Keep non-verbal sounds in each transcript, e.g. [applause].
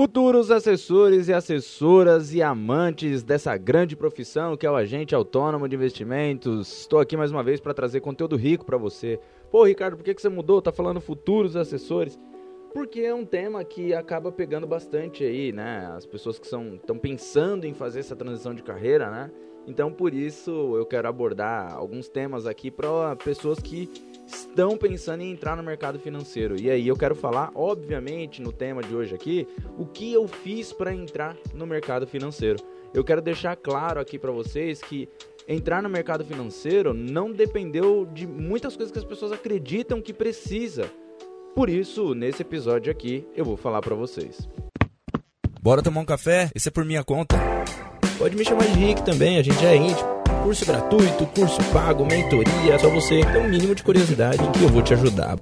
Futuros assessores e assessoras e amantes dessa grande profissão que é o agente autônomo de investimentos. Estou aqui mais uma vez para trazer conteúdo rico para você. Pô, Ricardo, por que, que você mudou? Tá falando futuros assessores? Porque é um tema que acaba pegando bastante aí, né? As pessoas que estão pensando em fazer essa transição de carreira, né? Então, por isso, eu quero abordar alguns temas aqui para pessoas que estão pensando em entrar no mercado financeiro. E aí eu quero falar, obviamente, no tema de hoje aqui, o que eu fiz para entrar no mercado financeiro. Eu quero deixar claro aqui para vocês que entrar no mercado financeiro não dependeu de muitas coisas que as pessoas acreditam que precisa. Por isso, nesse episódio aqui, eu vou falar para vocês. Bora tomar um café? Esse é por minha conta. Pode me chamar de Rick também, a gente é íntimo curso gratuito, curso pago, mentoria, só você ter um mínimo de curiosidade que eu vou te ajudar.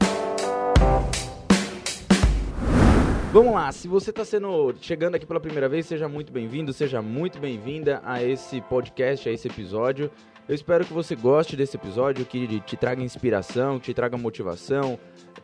Vamos lá, se você está sendo chegando aqui pela primeira vez, seja muito bem-vindo, seja muito bem-vinda a esse podcast, a esse episódio. Eu espero que você goste desse episódio, que te traga inspiração, que te traga motivação,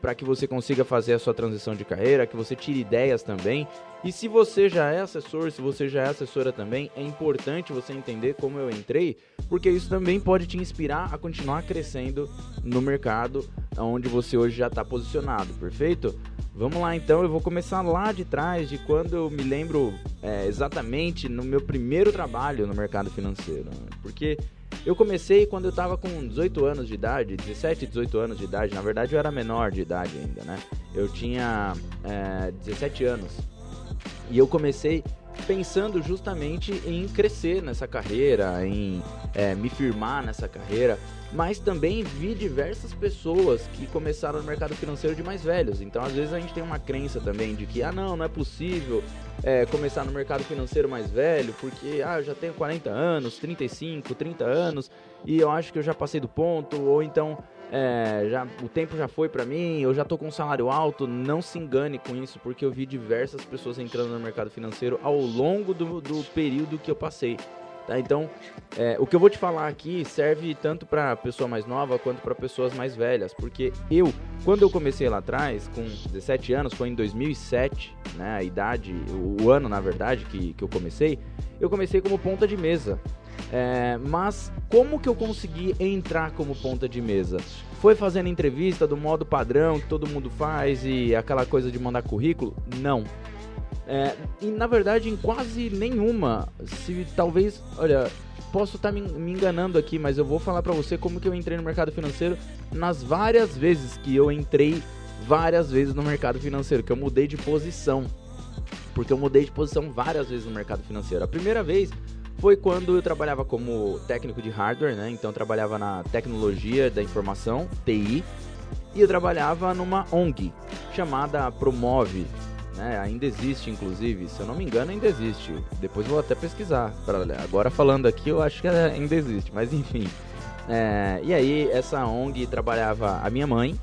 para que você consiga fazer a sua transição de carreira, que você tire ideias também. E se você já é assessor, se você já é assessora também, é importante você entender como eu entrei, porque isso também pode te inspirar a continuar crescendo no mercado onde você hoje já está posicionado, perfeito? Vamos lá então, eu vou começar lá de trás, de quando eu me lembro é, exatamente no meu primeiro trabalho no mercado financeiro. Porque eu comecei quando eu estava com 18 anos de idade, 17, 18 anos de idade. Na verdade, eu era menor de idade ainda, né? Eu tinha é, 17 anos. E eu comecei pensando justamente em crescer nessa carreira, em é, me firmar nessa carreira, mas também vi diversas pessoas que começaram no mercado financeiro de mais velhos. Então, às vezes a gente tem uma crença também de que, ah, não, não é possível é, começar no mercado financeiro mais velho, porque, ah, eu já tenho 40 anos, 35, 30 anos, e eu acho que eu já passei do ponto, ou então é, já, o tempo já foi para mim, eu já tô com um salário alto, não se engane com isso, porque eu vi diversas pessoas entrando no mercado financeiro ao longo do, do período que eu passei. Tá? Então, é, o que eu vou te falar aqui serve tanto para pessoa mais nova quanto para pessoas mais velhas, porque eu, quando eu comecei lá atrás, com 17 anos, foi em 2007, né, a idade, o, o ano na verdade que, que eu comecei, eu comecei como ponta de mesa. É, mas como que eu consegui entrar como ponta de mesa? Foi fazendo entrevista do modo padrão que todo mundo faz e aquela coisa de mandar currículo? Não. É, e na verdade em quase nenhuma. Se talvez, olha, posso estar tá me, me, enganando aqui, mas eu vou falar para você como que eu entrei no mercado financeiro nas várias vezes que eu entrei várias vezes no mercado financeiro, que eu mudei de posição. Porque eu mudei de posição várias vezes no mercado financeiro. A primeira vez foi quando eu trabalhava como técnico de hardware, né? Então eu trabalhava na tecnologia da informação, TI, e eu trabalhava numa ONG chamada Promove, né? Ainda existe, inclusive, se eu não me engano, ainda existe. Depois vou até pesquisar. Agora falando aqui, eu acho que ainda existe, mas enfim. É, e aí essa ONG trabalhava a minha mãe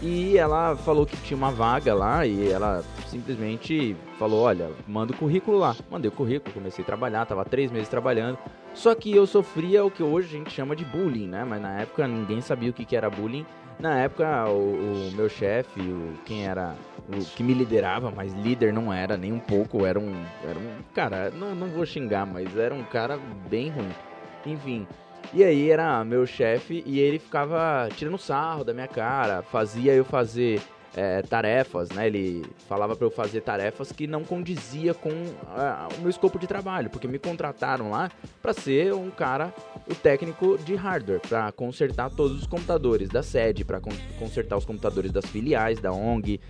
e ela falou que tinha uma vaga lá e ela simplesmente falou: Olha, manda o currículo lá. Mandei o currículo, comecei a trabalhar, tava três meses trabalhando. Só que eu sofria o que hoje a gente chama de bullying, né? Mas na época ninguém sabia o que, que era bullying. Na época, o, o meu chefe, o, quem era o que me liderava, mas líder não era nem um pouco, era um, era um cara, não, não vou xingar, mas era um cara bem ruim. Enfim, e aí era meu chefe e ele ficava tirando sarro da minha cara, fazia eu fazer é, tarefas, né? Ele falava para eu fazer tarefas que não condizia com uh, o meu escopo de trabalho, porque me contrataram lá para ser um cara, o técnico de hardware, para consertar todos os computadores da sede, para con consertar os computadores das filiais da ONG,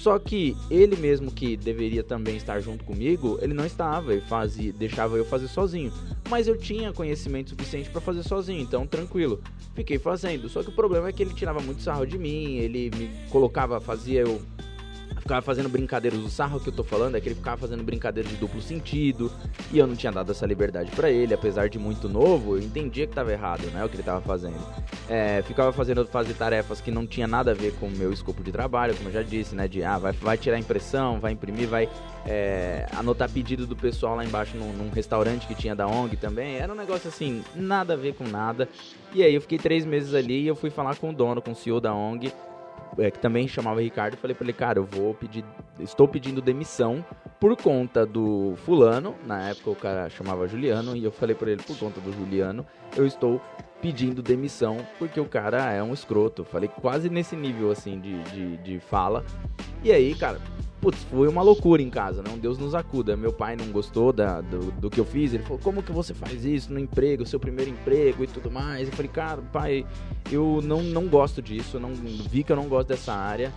só que ele mesmo que deveria também estar junto comigo, ele não estava e fazia, deixava eu fazer sozinho. Mas eu tinha conhecimento suficiente para fazer sozinho, então tranquilo. Fiquei fazendo. Só que o problema é que ele tirava muito sarro de mim, ele me colocava, fazia eu ficava fazendo brincadeiras, o sarro que eu tô falando é que ele ficava fazendo brincadeiras de duplo sentido, e eu não tinha dado essa liberdade para ele, apesar de muito novo, eu entendia que tava errado, né, o que ele tava fazendo. É, ficava fazendo fazer tarefas que não tinha nada a ver com o meu escopo de trabalho, como eu já disse, né, de, ah, vai, vai tirar impressão, vai imprimir, vai é, anotar pedido do pessoal lá embaixo num, num restaurante que tinha da ONG também, era um negócio assim, nada a ver com nada, e aí eu fiquei três meses ali e eu fui falar com o dono, com o CEO da ONG, é, que também chamava Ricardo, falei para ele, cara, eu vou pedir, estou pedindo demissão por conta do fulano, na época o cara chamava Juliano, e eu falei para ele, por conta do Juliano, eu estou pedindo demissão porque o cara é um escroto. Falei quase nesse nível assim de, de, de fala. E aí, cara, putz, foi uma loucura em casa, né? Um Deus nos acuda. Meu pai não gostou da, do, do que eu fiz. Ele falou, como que você faz isso no emprego, seu primeiro emprego e tudo mais? Eu falei, cara, pai, eu não, não gosto disso, não vi que eu não gosto dessa área.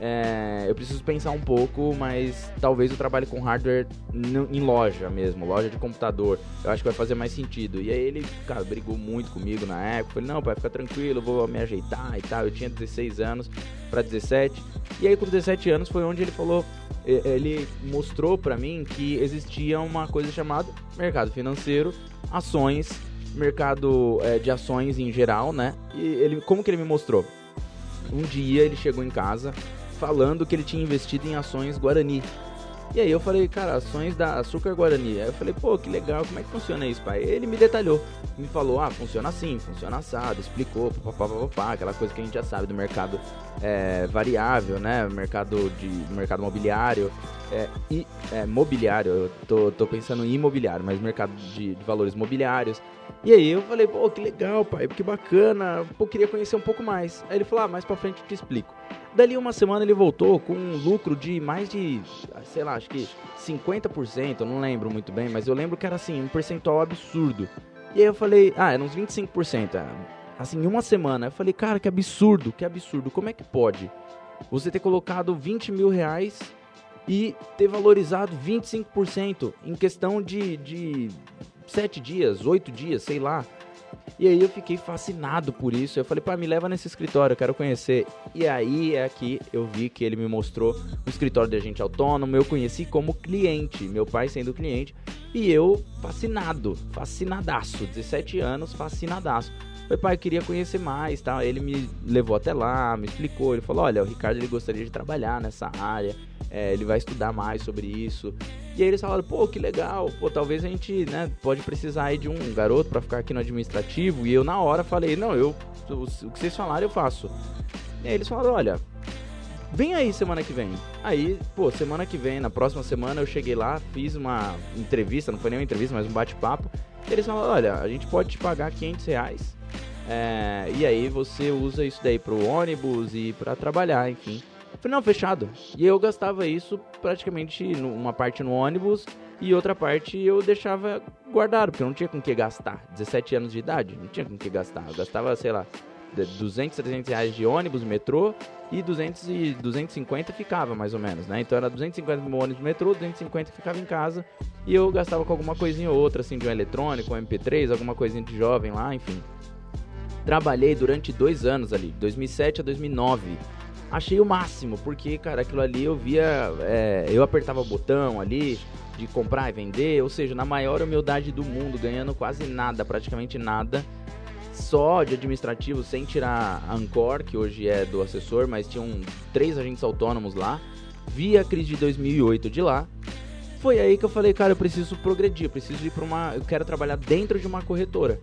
É, eu preciso pensar um pouco, mas talvez eu trabalhe com hardware em loja mesmo, loja de computador. Eu acho que vai fazer mais sentido. E aí ele, cara, brigou muito comigo na época. Falei, não, pai, fica tranquilo, vou me ajeitar e tal. Eu tinha 16 anos para 17. E aí com 17 anos foi onde ele falou, ele mostrou para mim que existia uma coisa chamada mercado financeiro, ações, mercado é, de ações em geral, né? E ele, como que ele me mostrou? Um dia ele chegou em casa falando que ele tinha investido em ações Guarani. E aí eu falei, cara, ações da Açúcar Guarani. Aí eu falei, pô, que legal, como é que funciona isso, pai? Ele me detalhou, me falou, ah, funciona assim, funciona assado, explicou, papapá, aquela coisa que a gente já sabe do mercado é, variável, né? Mercado de mercado mobiliário. É, e, é, mobiliário, eu tô, tô pensando em imobiliário, mas mercado de, de valores mobiliários. E aí eu falei, pô, que legal, pai, que bacana, pô, queria conhecer um pouco mais. Aí ele falou, ah, mais pra frente eu te explico. Dali uma semana ele voltou com um lucro de mais de, sei lá, acho que 50%, eu não lembro muito bem, mas eu lembro que era assim, um percentual absurdo. E aí eu falei, ah, era uns 25%. É, assim, em uma semana. Eu falei, cara, que absurdo, que absurdo. Como é que pode você ter colocado 20 mil reais e ter valorizado 25% em questão de, de 7 dias, 8 dias, sei lá. E aí eu fiquei fascinado por isso. Eu falei, pá, me leva nesse escritório, eu quero conhecer. E aí é aqui eu vi que ele me mostrou o escritório de agente autônomo. Eu conheci como cliente, meu pai sendo cliente. E eu fascinado, fascinadaço. 17 anos, fascinadaço. Meu pai queria conhecer mais, tá? Ele me levou até lá, me explicou. Ele falou: Olha, o Ricardo ele gostaria de trabalhar nessa área, é, ele vai estudar mais sobre isso. E aí eles falaram: Pô, que legal, pô, talvez a gente, né, pode precisar aí de um garoto para ficar aqui no administrativo. E eu na hora falei: Não, eu, o, o que vocês falarem eu faço. E aí eles falaram: Olha, Vem aí semana que vem. Aí, pô, semana que vem, na próxima semana eu cheguei lá, fiz uma entrevista, não foi nem uma entrevista, mas um bate-papo. Eles falaram, olha, a gente pode te pagar 500 reais é, e aí você usa isso daí pro ônibus e para trabalhar, enfim. Eu falei, não, fechado. E eu gastava isso praticamente uma parte no ônibus e outra parte eu deixava guardado, porque eu não tinha com que gastar. 17 anos de idade, não tinha com que gastar. Eu gastava, sei lá, 200, 300 reais de ônibus, metrô, e 200 e 250 ficava, mais ou menos, né? Então era 250 no ônibus, metrô, 250 ficava em casa, e eu gastava com alguma coisinha ou outra, assim, de um eletrônico, um MP3, alguma coisinha de jovem lá, enfim. Trabalhei durante dois anos ali, 2007 a 2009. Achei o máximo, porque, cara, aquilo ali eu via. É, eu apertava o botão ali de comprar e vender, ou seja, na maior humildade do mundo, ganhando quase nada, praticamente nada, só de administrativo, sem tirar a Ancor, que hoje é do assessor, mas tinham três agentes autônomos lá. Vi a crise de 2008 de lá. Foi aí que eu falei, cara, eu preciso progredir, eu preciso ir para uma. Eu quero trabalhar dentro de uma corretora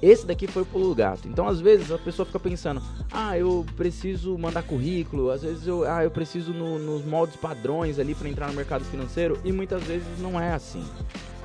esse daqui foi o pulo gato. Então, às vezes, a pessoa fica pensando: ah, eu preciso mandar currículo, às vezes eu, ah, eu preciso no, nos moldes padrões ali para entrar no mercado financeiro, e muitas vezes não é assim.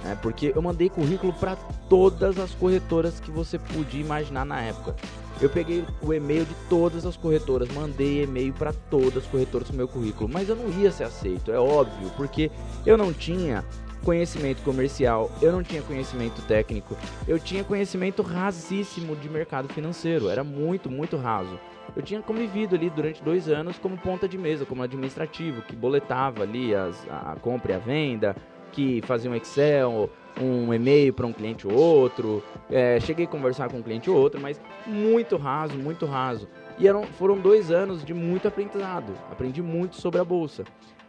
É, porque eu mandei currículo para todas as corretoras que você podia imaginar na época. Eu peguei o e-mail de todas as corretoras, mandei e-mail para todas as corretoras com meu currículo, mas eu não ia ser aceito, é óbvio, porque eu não tinha conhecimento comercial, eu não tinha conhecimento técnico, eu tinha conhecimento rasíssimo de mercado financeiro, era muito, muito raso. Eu tinha convivido ali durante dois anos como ponta de mesa, como administrativo, que boletava ali as, a compra e a venda, que fazia um Excel, um e-mail para um cliente ou outro. É, cheguei a conversar com um cliente ou outro, mas muito raso, muito raso. E eram, foram dois anos de muito aprendizado. Aprendi muito sobre a bolsa.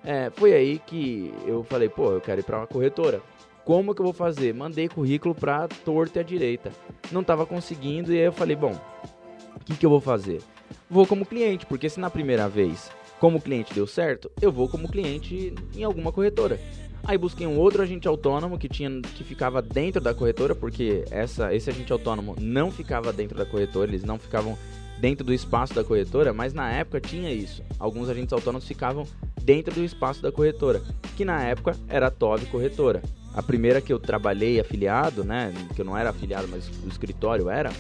É, foi aí que eu falei, pô, eu quero ir para uma corretora. Como que eu vou fazer? Mandei currículo para torta e à direita. Não estava conseguindo e aí eu falei, bom, o que, que eu vou fazer? Vou como cliente, porque se na primeira vez como cliente deu certo, eu vou como cliente em alguma corretora. Aí busquei um outro agente autônomo que tinha que ficava dentro da corretora, porque essa esse agente autônomo não ficava dentro da corretora, eles não ficavam dentro do espaço da corretora, mas na época tinha isso. Alguns agentes autônomos ficavam dentro do espaço da corretora, que na época era a TOV Corretora. A primeira que eu trabalhei afiliado, né, que eu não era afiliado, mas o escritório era,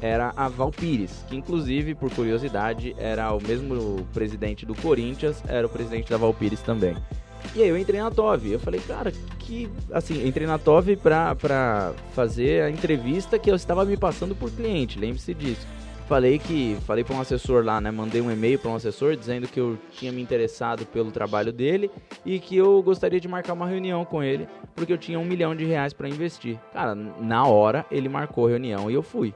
era a Valpires, que inclusive, por curiosidade, era o mesmo presidente do Corinthians, era o presidente da Valpires também. E aí eu entrei na TOV. Eu falei, cara, que. Assim, entrei na TOV pra, pra fazer a entrevista que eu estava me passando por cliente, lembre-se disso. Falei que. Falei para um assessor lá, né? Mandei um e-mail para um assessor dizendo que eu tinha me interessado pelo trabalho dele e que eu gostaria de marcar uma reunião com ele, porque eu tinha um milhão de reais para investir. Cara, na hora ele marcou a reunião e eu fui.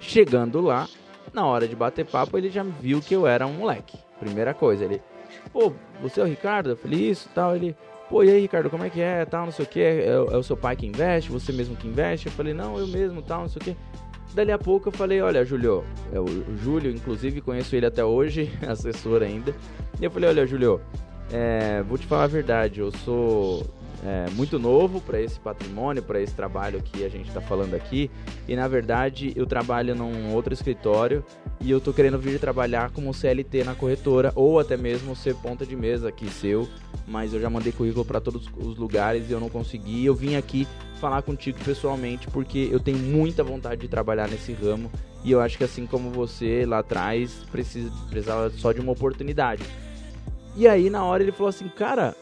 Chegando lá, na hora de bater papo, ele já viu que eu era um moleque. Primeira coisa, ele, pô, você é o Ricardo? Eu falei, isso tal. Ele, pô, e aí, Ricardo, como é que é? Tal, não sei o que. É, é, o seu pai que investe? Você mesmo que investe? Eu falei, não, eu mesmo, tal, não sei o que. Dali a pouco eu falei, olha, Júlio, é o Júlio, inclusive conheço ele até hoje, [laughs] assessor ainda. E eu falei, olha, Júlio, é, vou te falar a verdade, eu sou é, muito novo para esse patrimônio, para esse trabalho que a gente está falando aqui. E na verdade eu trabalho num outro escritório e eu tô querendo vir trabalhar como CLT na corretora ou até mesmo ser ponta de mesa aqui seu. Mas eu já mandei currículo para todos os lugares e eu não consegui. Eu vim aqui falar contigo pessoalmente porque eu tenho muita vontade de trabalhar nesse ramo e eu acho que assim como você lá atrás precisa precisava só de uma oportunidade. E aí na hora ele falou assim, cara,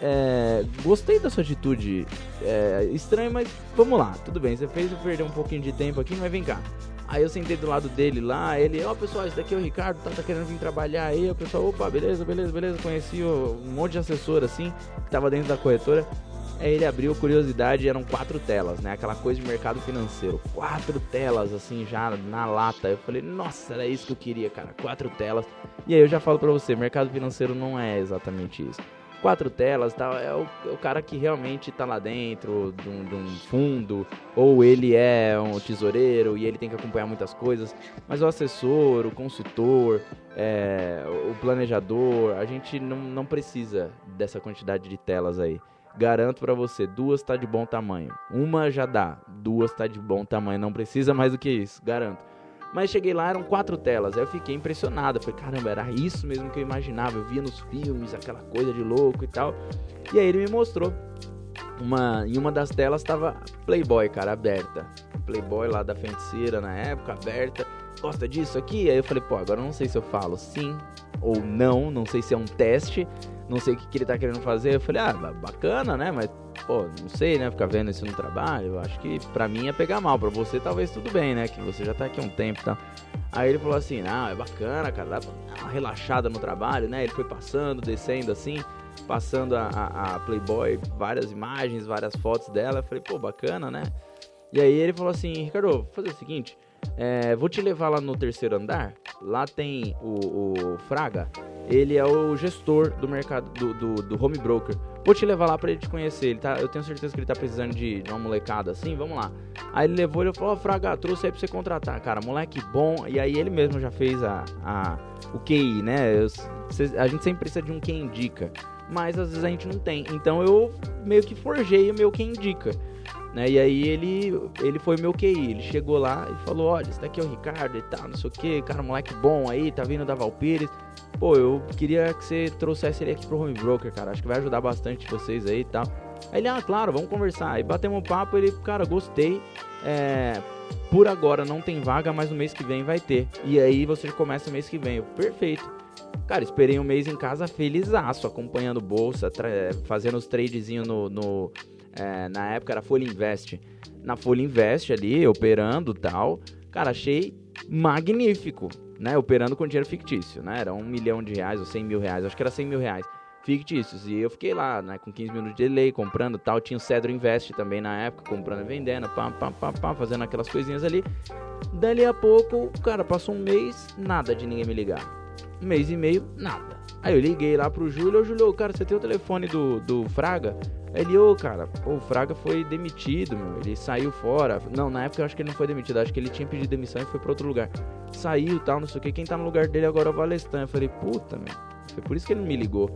é, gostei da sua atitude. É, estranho, mas vamos lá. Tudo bem, você fez eu perder um pouquinho de tempo aqui, mas vem cá. Aí eu sentei do lado dele lá, ele, ó oh, pessoal, esse daqui é o Ricardo, tá, tá querendo vir trabalhar aí. O pessoal, opa, beleza, beleza, beleza. Conheci um monte de assessor assim, que tava dentro da corretora. Aí ele abriu curiosidade, eram quatro telas, né? Aquela coisa de mercado financeiro. Quatro telas, assim, já na lata. Eu falei, nossa, era isso que eu queria, cara. Quatro telas. E aí eu já falo pra você, mercado financeiro não é exatamente isso quatro telas tal, é o, é o cara que realmente está lá dentro de um, de um, fundo, ou ele é um tesoureiro e ele tem que acompanhar muitas coisas, mas o assessor, o consultor, é, o planejador, a gente não, não precisa dessa quantidade de telas aí. Garanto para você, duas tá de bom tamanho. Uma já dá, duas tá de bom tamanho, não precisa mais do que isso, garanto. Mas cheguei lá, eram quatro telas. Aí eu fiquei impressionado. Falei, caramba, era isso mesmo que eu imaginava. Eu via nos filmes, aquela coisa de louco e tal. E aí ele me mostrou. Uma, em uma das telas estava Playboy, cara, aberta. Playboy lá da feiticeira na época, aberta. Gosta disso aqui? Aí eu falei, pô, agora eu não sei se eu falo sim ou não. Não sei se é um teste. Não sei o que, que ele tá querendo fazer. Eu falei, ah, bacana, né? Mas pô, não sei, né? Ficar vendo isso no trabalho, eu acho que pra mim é pegar mal. Pra você talvez tudo bem, né? Que você já tá aqui há um tempo e tá? tal. Aí ele falou assim, não, é bacana, cara, dá uma relaxada no trabalho, né? Ele foi passando, descendo assim, passando a, a, a Playboy, várias imagens, várias fotos dela. Eu falei, pô, bacana, né? E aí ele falou assim, Ricardo, vou fazer o seguinte, é, vou te levar lá no terceiro andar. Lá tem o, o Fraga. Ele é o gestor do mercado do, do, do, home broker. Vou te levar lá para ele te conhecer. Ele tá, eu tenho certeza que ele tá precisando de, de uma molecada assim. Vamos lá. Aí ele levou e falou: oh, Fraga, trouxe aí pra você contratar. Cara, moleque bom. E aí ele mesmo já fez a, a, o QI, né? Eu, a gente sempre precisa de um quem indica. Mas às vezes a gente não tem. Então eu meio que forjei o meu quem indica. Né? E aí ele, ele foi meu QI, ele chegou lá e falou, olha, esse daqui é o Ricardo e tal, não sei o que, cara, moleque bom aí, tá vindo da Valpires. Pô, eu queria que você trouxesse ele aqui pro Home Broker, cara, acho que vai ajudar bastante vocês aí e tal. Aí ele, ah, claro, vamos conversar. Aí batemos um papo, ele, cara, gostei. É, por agora não tem vaga, mas no mês que vem vai ter. E aí você começa o mês que vem. Eu, Perfeito. Cara, esperei um mês em casa felizaço, acompanhando bolsa, fazendo os tradezinhos no, no é, na época era Folha Invest. Na Folha Invest ali, operando tal. Cara, achei magnífico, né? Operando com dinheiro fictício, né? Era um milhão de reais ou cem mil reais, acho que era cem mil reais fictícios. E eu fiquei lá, né, com 15 minutos de delay, comprando tal. Tinha o Cedro Invest também na época, comprando e vendendo, pá, pá, pá, pá, fazendo aquelas coisinhas ali. Dali a pouco, cara, passou um mês, nada de ninguém me ligar. Um mês e meio, nada. Aí eu liguei lá pro Júlio, ô Júlio, cara, você tem o telefone do, do Fraga? Ele, ô, cara, o Fraga foi demitido, meu. Ele saiu fora. Não, na época eu acho que ele não foi demitido. Acho que ele tinha pedido demissão e foi pra outro lugar. Saiu tal, não sei o que. Quem tá no lugar dele agora é o Valestan. Eu falei, puta, meu. Foi por isso que ele não me ligou.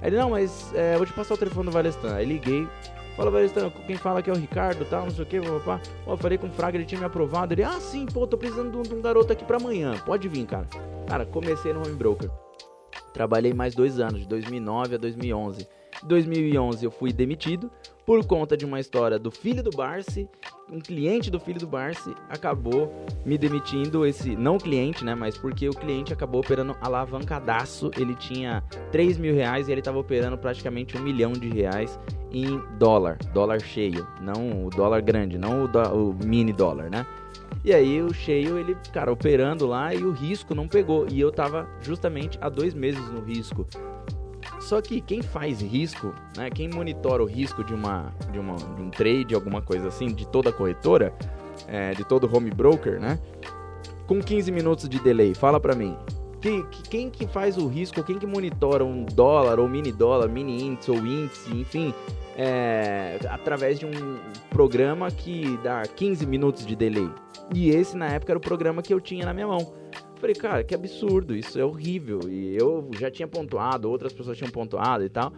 Ele, não, mas é, vou te passar o telefone do Valestan. Aí liguei, Fala, Varistão, quem fala que é o Ricardo, tal, não sei o que, papá. Ó, falei com o Fraga, ele tinha me aprovado. Ele, ah, sim, pô, tô precisando de um garoto aqui pra amanhã. Pode vir, cara. Cara, comecei no Home Broker. Trabalhei mais dois anos, de 2009 a 2011. Em 2011 eu fui demitido por conta de uma história do filho do Barsi, um cliente do filho do Barsi acabou me demitindo, esse não cliente, né, mas porque o cliente acabou operando alavancadaço, ele tinha 3 mil reais e ele estava operando praticamente um milhão de reais em dólar, dólar cheio, não o dólar grande, não o, do, o mini dólar, né? E aí o cheio, ele, cara, operando lá e o risco não pegou. E eu tava justamente há dois meses no risco. Só que quem faz risco, né, quem monitora o risco de, uma, de, uma, de um trade, alguma coisa assim, de toda corretora, é, de todo home broker, né? Com 15 minutos de delay, fala pra mim. Que, que, quem que faz o risco, quem que monitora um dólar ou mini dólar, mini índice ou índice, enfim, é, através de um programa que dá 15 minutos de delay. E esse na época era o programa que eu tinha na minha mão. Falei, cara, que absurdo, isso é horrível. E eu já tinha pontuado, outras pessoas tinham pontuado e tal.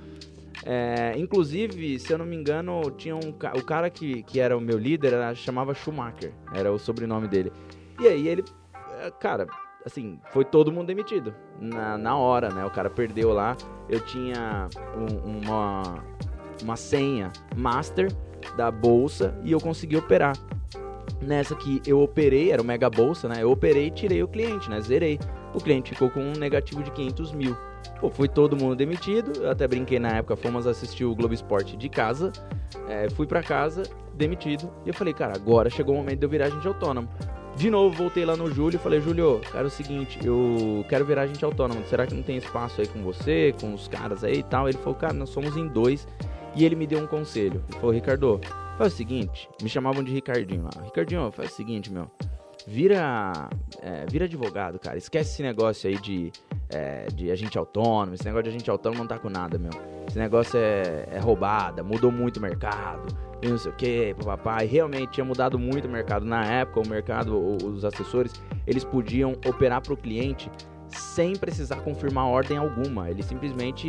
É, inclusive, se eu não me engano, tinha um o cara que, que era o meu líder era, chamava Schumacher, era o sobrenome dele. E aí ele, é, cara, assim, foi todo mundo demitido na, na hora, né? O cara perdeu lá. Eu tinha um, uma, uma senha master da bolsa e eu consegui operar. Nessa que eu operei, era o Mega Bolsa, né? Eu operei e tirei o cliente, né? Zerei. O cliente ficou com um negativo de 500 mil. Pô, foi todo mundo demitido. Eu até brinquei na época, fomos assistir o Globo Esporte de casa. É, fui para casa, demitido. E eu falei, cara, agora chegou o momento de eu virar agente autônomo. De novo, voltei lá no Júlio e falei, Júlio, cara, é o seguinte, eu quero virar agente autônomo. Será que não tem espaço aí com você, com os caras aí e tal? Ele falou, cara, nós somos em dois. E ele me deu um conselho. Ele falou, Ricardo, Faz o seguinte, me chamavam de Ricardinho lá. Ricardinho, faz o seguinte, meu. Vira, é, vira advogado, cara. Esquece esse negócio aí de, é, de agente autônomo. Esse negócio de agente autônomo não tá com nada, meu. Esse negócio é, é roubada, mudou muito o mercado. E não sei o que, papai. Realmente tinha mudado muito o mercado. Na época, o mercado, os assessores, eles podiam operar para o cliente sem precisar confirmar ordem alguma. Ele simplesmente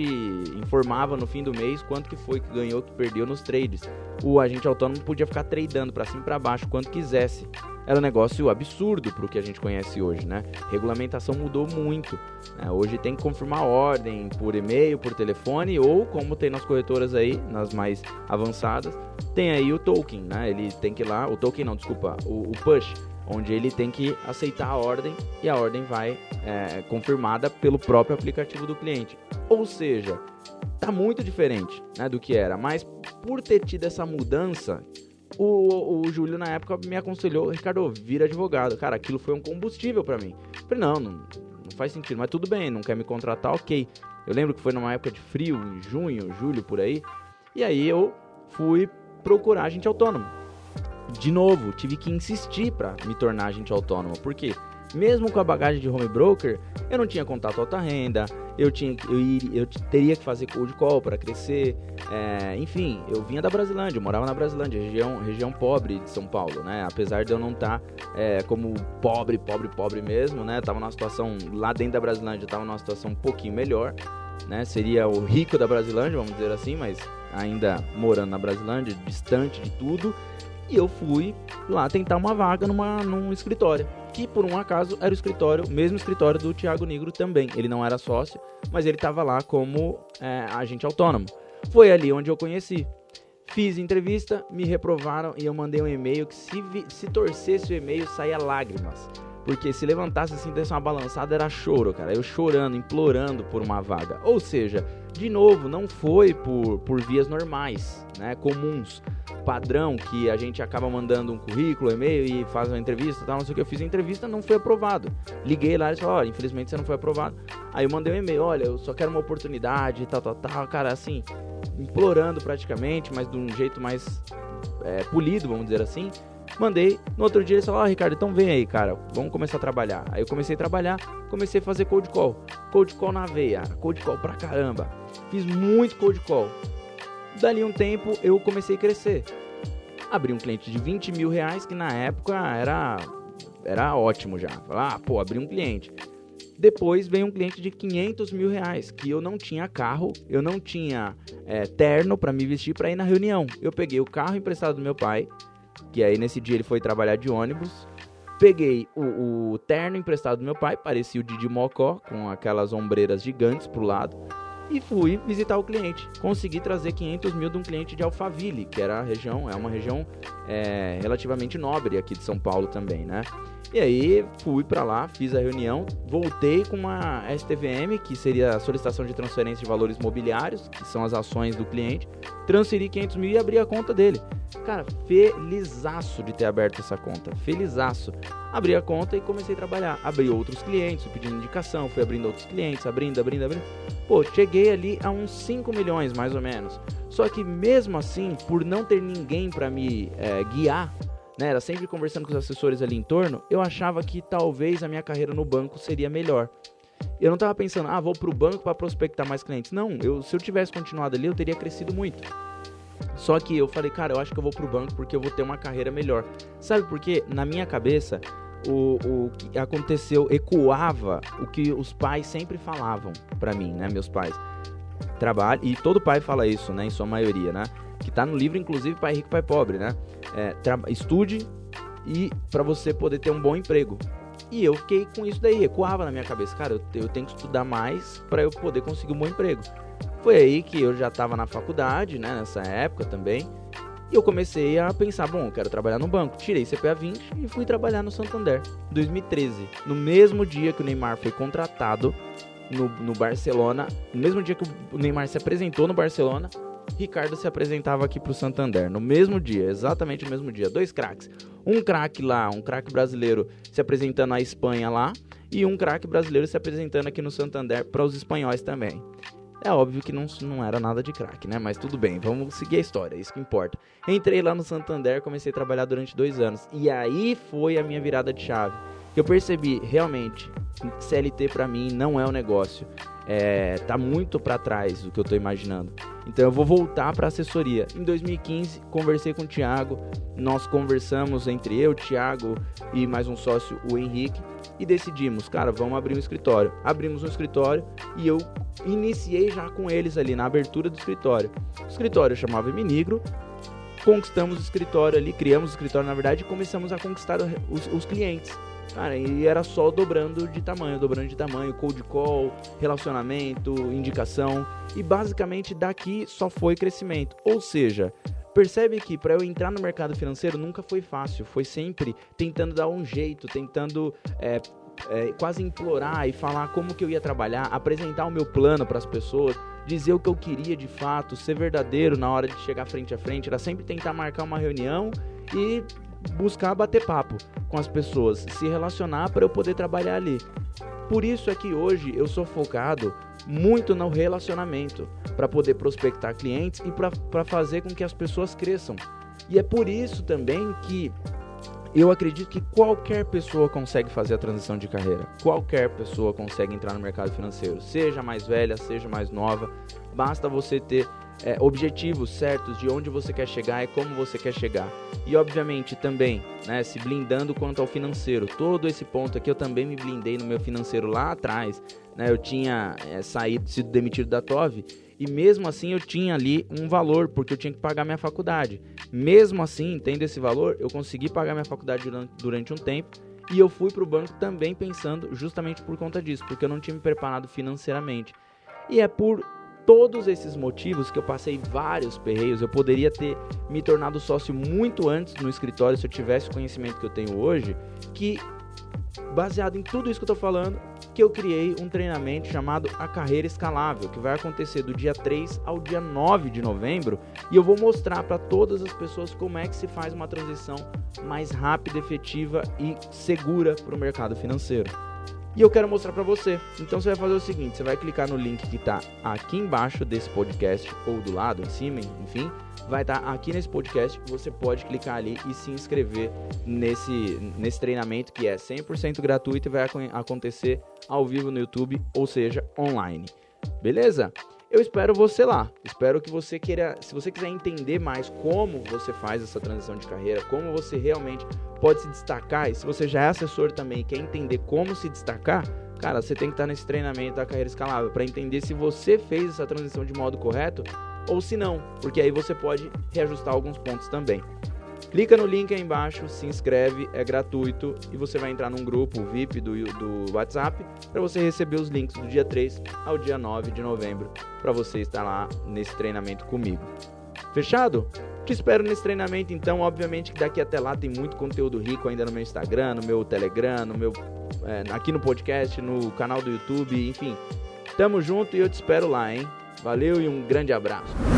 informava no fim do mês quanto que foi que ganhou, que perdeu nos trades. O agente autônomo podia ficar tradando para cima e para baixo quanto quisesse. Era um negócio absurdo para o que a gente conhece hoje, né? Regulamentação mudou muito. Né? Hoje tem que confirmar ordem por e-mail, por telefone ou como tem nas corretoras aí, nas mais avançadas, tem aí o token, né? Ele tem que ir lá, o token não, desculpa, o, o push onde ele tem que aceitar a ordem e a ordem vai é, confirmada pelo próprio aplicativo do cliente. Ou seja, tá muito diferente né, do que era, mas por ter tido essa mudança, o, o Júlio na época me aconselhou, Ricardo, vira advogado. Cara, aquilo foi um combustível para mim. Eu falei, não, não, não faz sentido, mas tudo bem, não quer me contratar, ok. Eu lembro que foi numa época de frio, em junho, julho, por aí. E aí eu fui procurar agente autônomo de novo, tive que insistir para me tornar agente autônomo, porque mesmo com a bagagem de home broker, eu não tinha contato alta renda, eu tinha eu, iria, eu teria que fazer cold call para crescer, é, enfim, eu vinha da Brasilândia, eu morava na Brasilândia, região, região pobre de São Paulo, né? Apesar de eu não estar tá, é, como pobre, pobre, pobre mesmo, né? Tava numa situação lá dentro da Brasilândia, tava numa situação um pouquinho melhor, né? Seria o rico da Brasilândia, vamos dizer assim, mas ainda morando na Brasilândia, distante de tudo. E eu fui lá tentar uma vaga numa, num escritório. Que por um acaso era o escritório, o mesmo escritório do Thiago Negro também. Ele não era sócio, mas ele estava lá como é, agente autônomo. Foi ali onde eu conheci. Fiz entrevista, me reprovaram e eu mandei um e-mail que se, se torcesse o e-mail saía lágrimas. Porque se levantasse assim, desse uma balançada, era choro, cara. Eu chorando, implorando por uma vaga. Ou seja, de novo, não foi por, por vias normais, né? Comuns padrão que a gente acaba mandando um currículo, e-mail e faz uma entrevista, tal, não sei o que. Eu fiz a entrevista, não foi aprovado. Liguei lá e falou, olha, infelizmente você não foi aprovado. Aí eu mandei um e-mail, olha, eu só quero uma oportunidade, tal, tal, tal. Cara, assim, implorando praticamente, mas de um jeito mais é, polido, vamos dizer assim. Mandei, no outro dia ele falou, ah, Ricardo, então vem aí, cara, vamos começar a trabalhar. Aí eu comecei a trabalhar, comecei a fazer cold call. Cold call na veia, cold call pra caramba. Fiz muito cold call. Dali um tempo eu comecei a crescer. Abri um cliente de 20 mil reais, que na época era, era ótimo já. Falar, ah, pô, abri um cliente. Depois veio um cliente de 500 mil reais, que eu não tinha carro, eu não tinha é, terno para me vestir para ir na reunião. Eu peguei o carro emprestado do meu pai, que aí nesse dia ele foi trabalhar de ônibus. Peguei o, o terno emprestado do meu pai, parecia o Didi Mocó, com aquelas ombreiras gigantes pro lado e fui visitar o cliente. Consegui trazer 500 mil de um cliente de Alphaville, que era a região, é uma região é, relativamente nobre aqui de São Paulo também, né? E aí fui para lá, fiz a reunião, voltei com uma STVM, que seria a solicitação de transferência de valores mobiliários, que são as ações do cliente, transferi 500 mil e abri a conta dele. Cara, felizaço de ter aberto essa conta, felizaço. Abri a conta e comecei a trabalhar. Abri outros clientes, pedindo indicação, fui abrindo outros clientes, abrindo, abrindo, abrindo. Pô, cheguei ali a uns 5 milhões mais ou menos. Só que mesmo assim, por não ter ninguém para me é, guiar, né, era sempre conversando com os assessores ali em torno, eu achava que talvez a minha carreira no banco seria melhor. Eu não estava pensando, ah, vou para o banco para prospectar mais clientes. Não, eu, se eu tivesse continuado ali, eu teria crescido muito. Só que eu falei, cara, eu acho que eu vou pro banco porque eu vou ter uma carreira melhor. Sabe por quê? Na minha cabeça, o, o que aconteceu ecoava o que os pais sempre falavam para mim, né, meus pais. Trabalho, e todo pai fala isso, né, em sua maioria, né? Que tá no livro, inclusive, Pai Rico, Pai Pobre, né? É, estude e para você poder ter um bom emprego. E eu fiquei com isso daí, ecoava na minha cabeça, cara, eu, eu tenho que estudar mais para eu poder conseguir um bom emprego. Foi aí que eu já estava na faculdade, né, nessa época também. E eu comecei a pensar, bom, eu quero trabalhar no banco. Tirei CPA 20 e fui trabalhar no Santander. 2013, no mesmo dia que o Neymar foi contratado no, no Barcelona, no mesmo dia que o Neymar se apresentou no Barcelona, Ricardo se apresentava aqui para o Santander. No mesmo dia, exatamente no mesmo dia. Dois craques. Um craque lá, um craque brasileiro se apresentando na Espanha lá, e um craque brasileiro se apresentando aqui no Santander para os espanhóis também. É óbvio que não, não era nada de craque, né? Mas tudo bem, vamos seguir a história, isso que importa. Entrei lá no Santander, comecei a trabalhar durante dois anos. E aí foi a minha virada de chave. Eu percebi, realmente, CLT para mim não é um negócio. É, tá muito para trás do que eu tô imaginando. Então eu vou voltar para assessoria. Em 2015, conversei com o Thiago, nós conversamos entre eu, Thiago e mais um sócio, o Henrique, e decidimos, cara, vamos abrir um escritório. Abrimos um escritório e eu iniciei já com eles ali na abertura do escritório. O escritório chamava Minigro, conquistamos o escritório ali, criamos o escritório na verdade e começamos a conquistar os, os clientes. Cara, e era só dobrando de tamanho, dobrando de tamanho, cold call, relacionamento, indicação. E basicamente daqui só foi crescimento. Ou seja, percebe que para eu entrar no mercado financeiro nunca foi fácil, foi sempre tentando dar um jeito, tentando é, é, quase implorar e falar como que eu ia trabalhar, apresentar o meu plano para as pessoas, dizer o que eu queria de fato, ser verdadeiro na hora de chegar frente a frente, era sempre tentar marcar uma reunião e buscar bater papo com as pessoas, se relacionar para eu poder trabalhar ali. Por isso é que hoje eu sou focado muito no relacionamento para poder prospectar clientes e para fazer com que as pessoas cresçam. E é por isso também que eu acredito que qualquer pessoa consegue fazer a transição de carreira. Qualquer pessoa consegue entrar no mercado financeiro, seja mais velha, seja mais nova. Basta você ter é, objetivos certos de onde você quer chegar e como você quer chegar. E obviamente também, né, se blindando quanto ao financeiro. Todo esse ponto aqui eu também me blindei no meu financeiro lá atrás. Né, eu tinha é, saído, sido demitido da TOV e mesmo assim eu tinha ali um valor, porque eu tinha que pagar minha faculdade. Mesmo assim, tendo esse valor, eu consegui pagar minha faculdade durante um tempo e eu fui para o banco também pensando justamente por conta disso, porque eu não tinha me preparado financeiramente. E é por todos esses motivos que eu passei vários perreios, eu poderia ter me tornado sócio muito antes no escritório se eu tivesse o conhecimento que eu tenho hoje, que baseado em tudo isso que eu tô falando, que eu criei um treinamento chamado A Carreira Escalável, que vai acontecer do dia 3 ao dia 9 de novembro, e eu vou mostrar para todas as pessoas como é que se faz uma transição mais rápida, efetiva e segura para o mercado financeiro e eu quero mostrar para você. Então você vai fazer o seguinte, você vai clicar no link que está aqui embaixo desse podcast ou do lado, em cima, enfim, vai estar tá aqui nesse podcast, você pode clicar ali e se inscrever nesse nesse treinamento que é 100% gratuito e vai acontecer ao vivo no YouTube, ou seja, online. Beleza? Eu espero você lá. Espero que você queira, se você quiser entender mais como você faz essa transição de carreira, como você realmente pode se destacar, e se você já é assessor também e quer entender como se destacar, cara, você tem que estar nesse treinamento da carreira escalável para entender se você fez essa transição de modo correto ou se não, porque aí você pode reajustar alguns pontos também. Clica no link aí embaixo, se inscreve, é gratuito e você vai entrar num grupo VIP do, do WhatsApp para você receber os links do dia 3 ao dia 9 de novembro para você estar lá nesse treinamento comigo. Fechado? Te espero nesse treinamento então, obviamente que daqui até lá tem muito conteúdo rico ainda no meu Instagram, no meu Telegram, no meu é, aqui no podcast, no canal do YouTube, enfim. Tamo junto e eu te espero lá, hein? Valeu e um grande abraço.